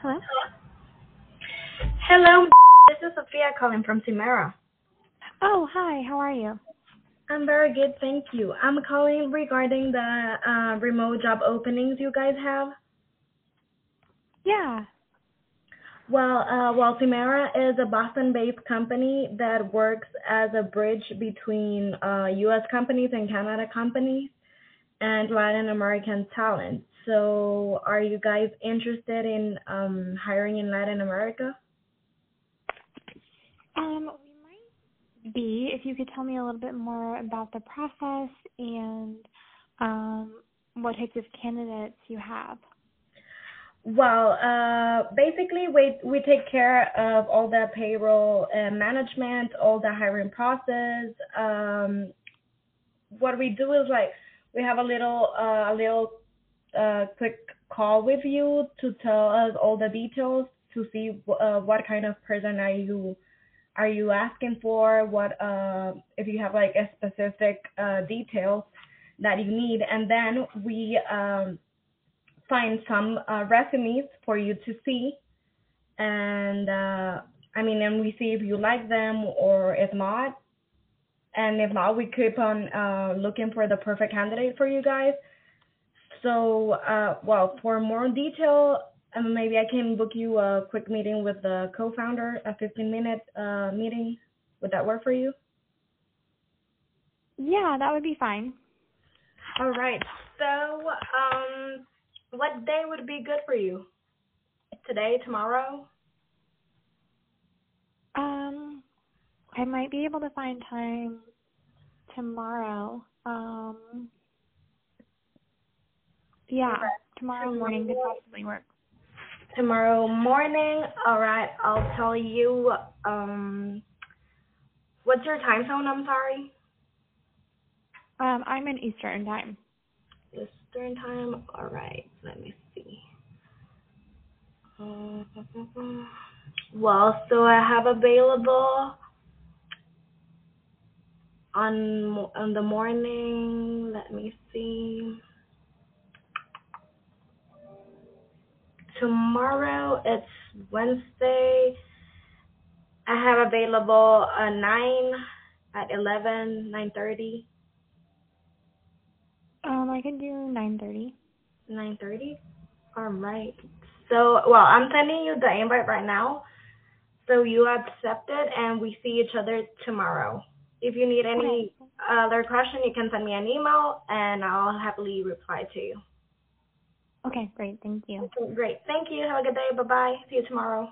Hello? Hello, this is Sofia calling from Timera. Oh, hi. How are you? I'm very good, thank you. I'm calling regarding the uh, remote job openings you guys have. Yeah. Well, uh, well, Timera is a Boston-based company that works as a bridge between uh, U.S. companies and Canada companies and Latin American talent. So, are you guys interested in um, hiring in Latin America? Um, we might be if you could tell me a little bit more about the process and um, what types of candidates you have. Well, uh, basically, we we take care of all the payroll uh, management, all the hiring process. Um, what we do is like we have a little uh, a little uh, quick call with you to tell us all the details to see uh, what kind of person are you are you asking for what uh, if you have like a specific uh, details that you need. And then we um, find some uh, resumes for you to see. And uh, I mean and we see if you like them or if not and if not we keep on uh, looking for the perfect candidate for you guys so, uh, well, for more detail, um, maybe I can book you a quick meeting with the co-founder, a 15-minute uh, meeting. Would that work for you? Yeah, that would be fine. All right. So, um, what day would be good for you? Today, tomorrow? Um, I might be able to find time tomorrow. Um, yeah, tomorrow morning could possibly work. Tomorrow morning. All right. I'll tell you. Um, what's your time zone? I'm sorry. Um, I'm in Eastern time. Eastern time. All right. Let me see. Well, so I have available on on the morning. Let me see. Tomorrow it's Wednesday. I have available a nine at eleven, nine thirty. Um, I can do 9:30. Nine thirty. All right. So, well, I'm sending you the invite right now. So you accept it, and we see each other tomorrow. If you need any other question, you can send me an email, and I'll happily reply to you. Okay, great. Thank you. Okay, great. Thank you. Have a good day. Bye bye. See you tomorrow.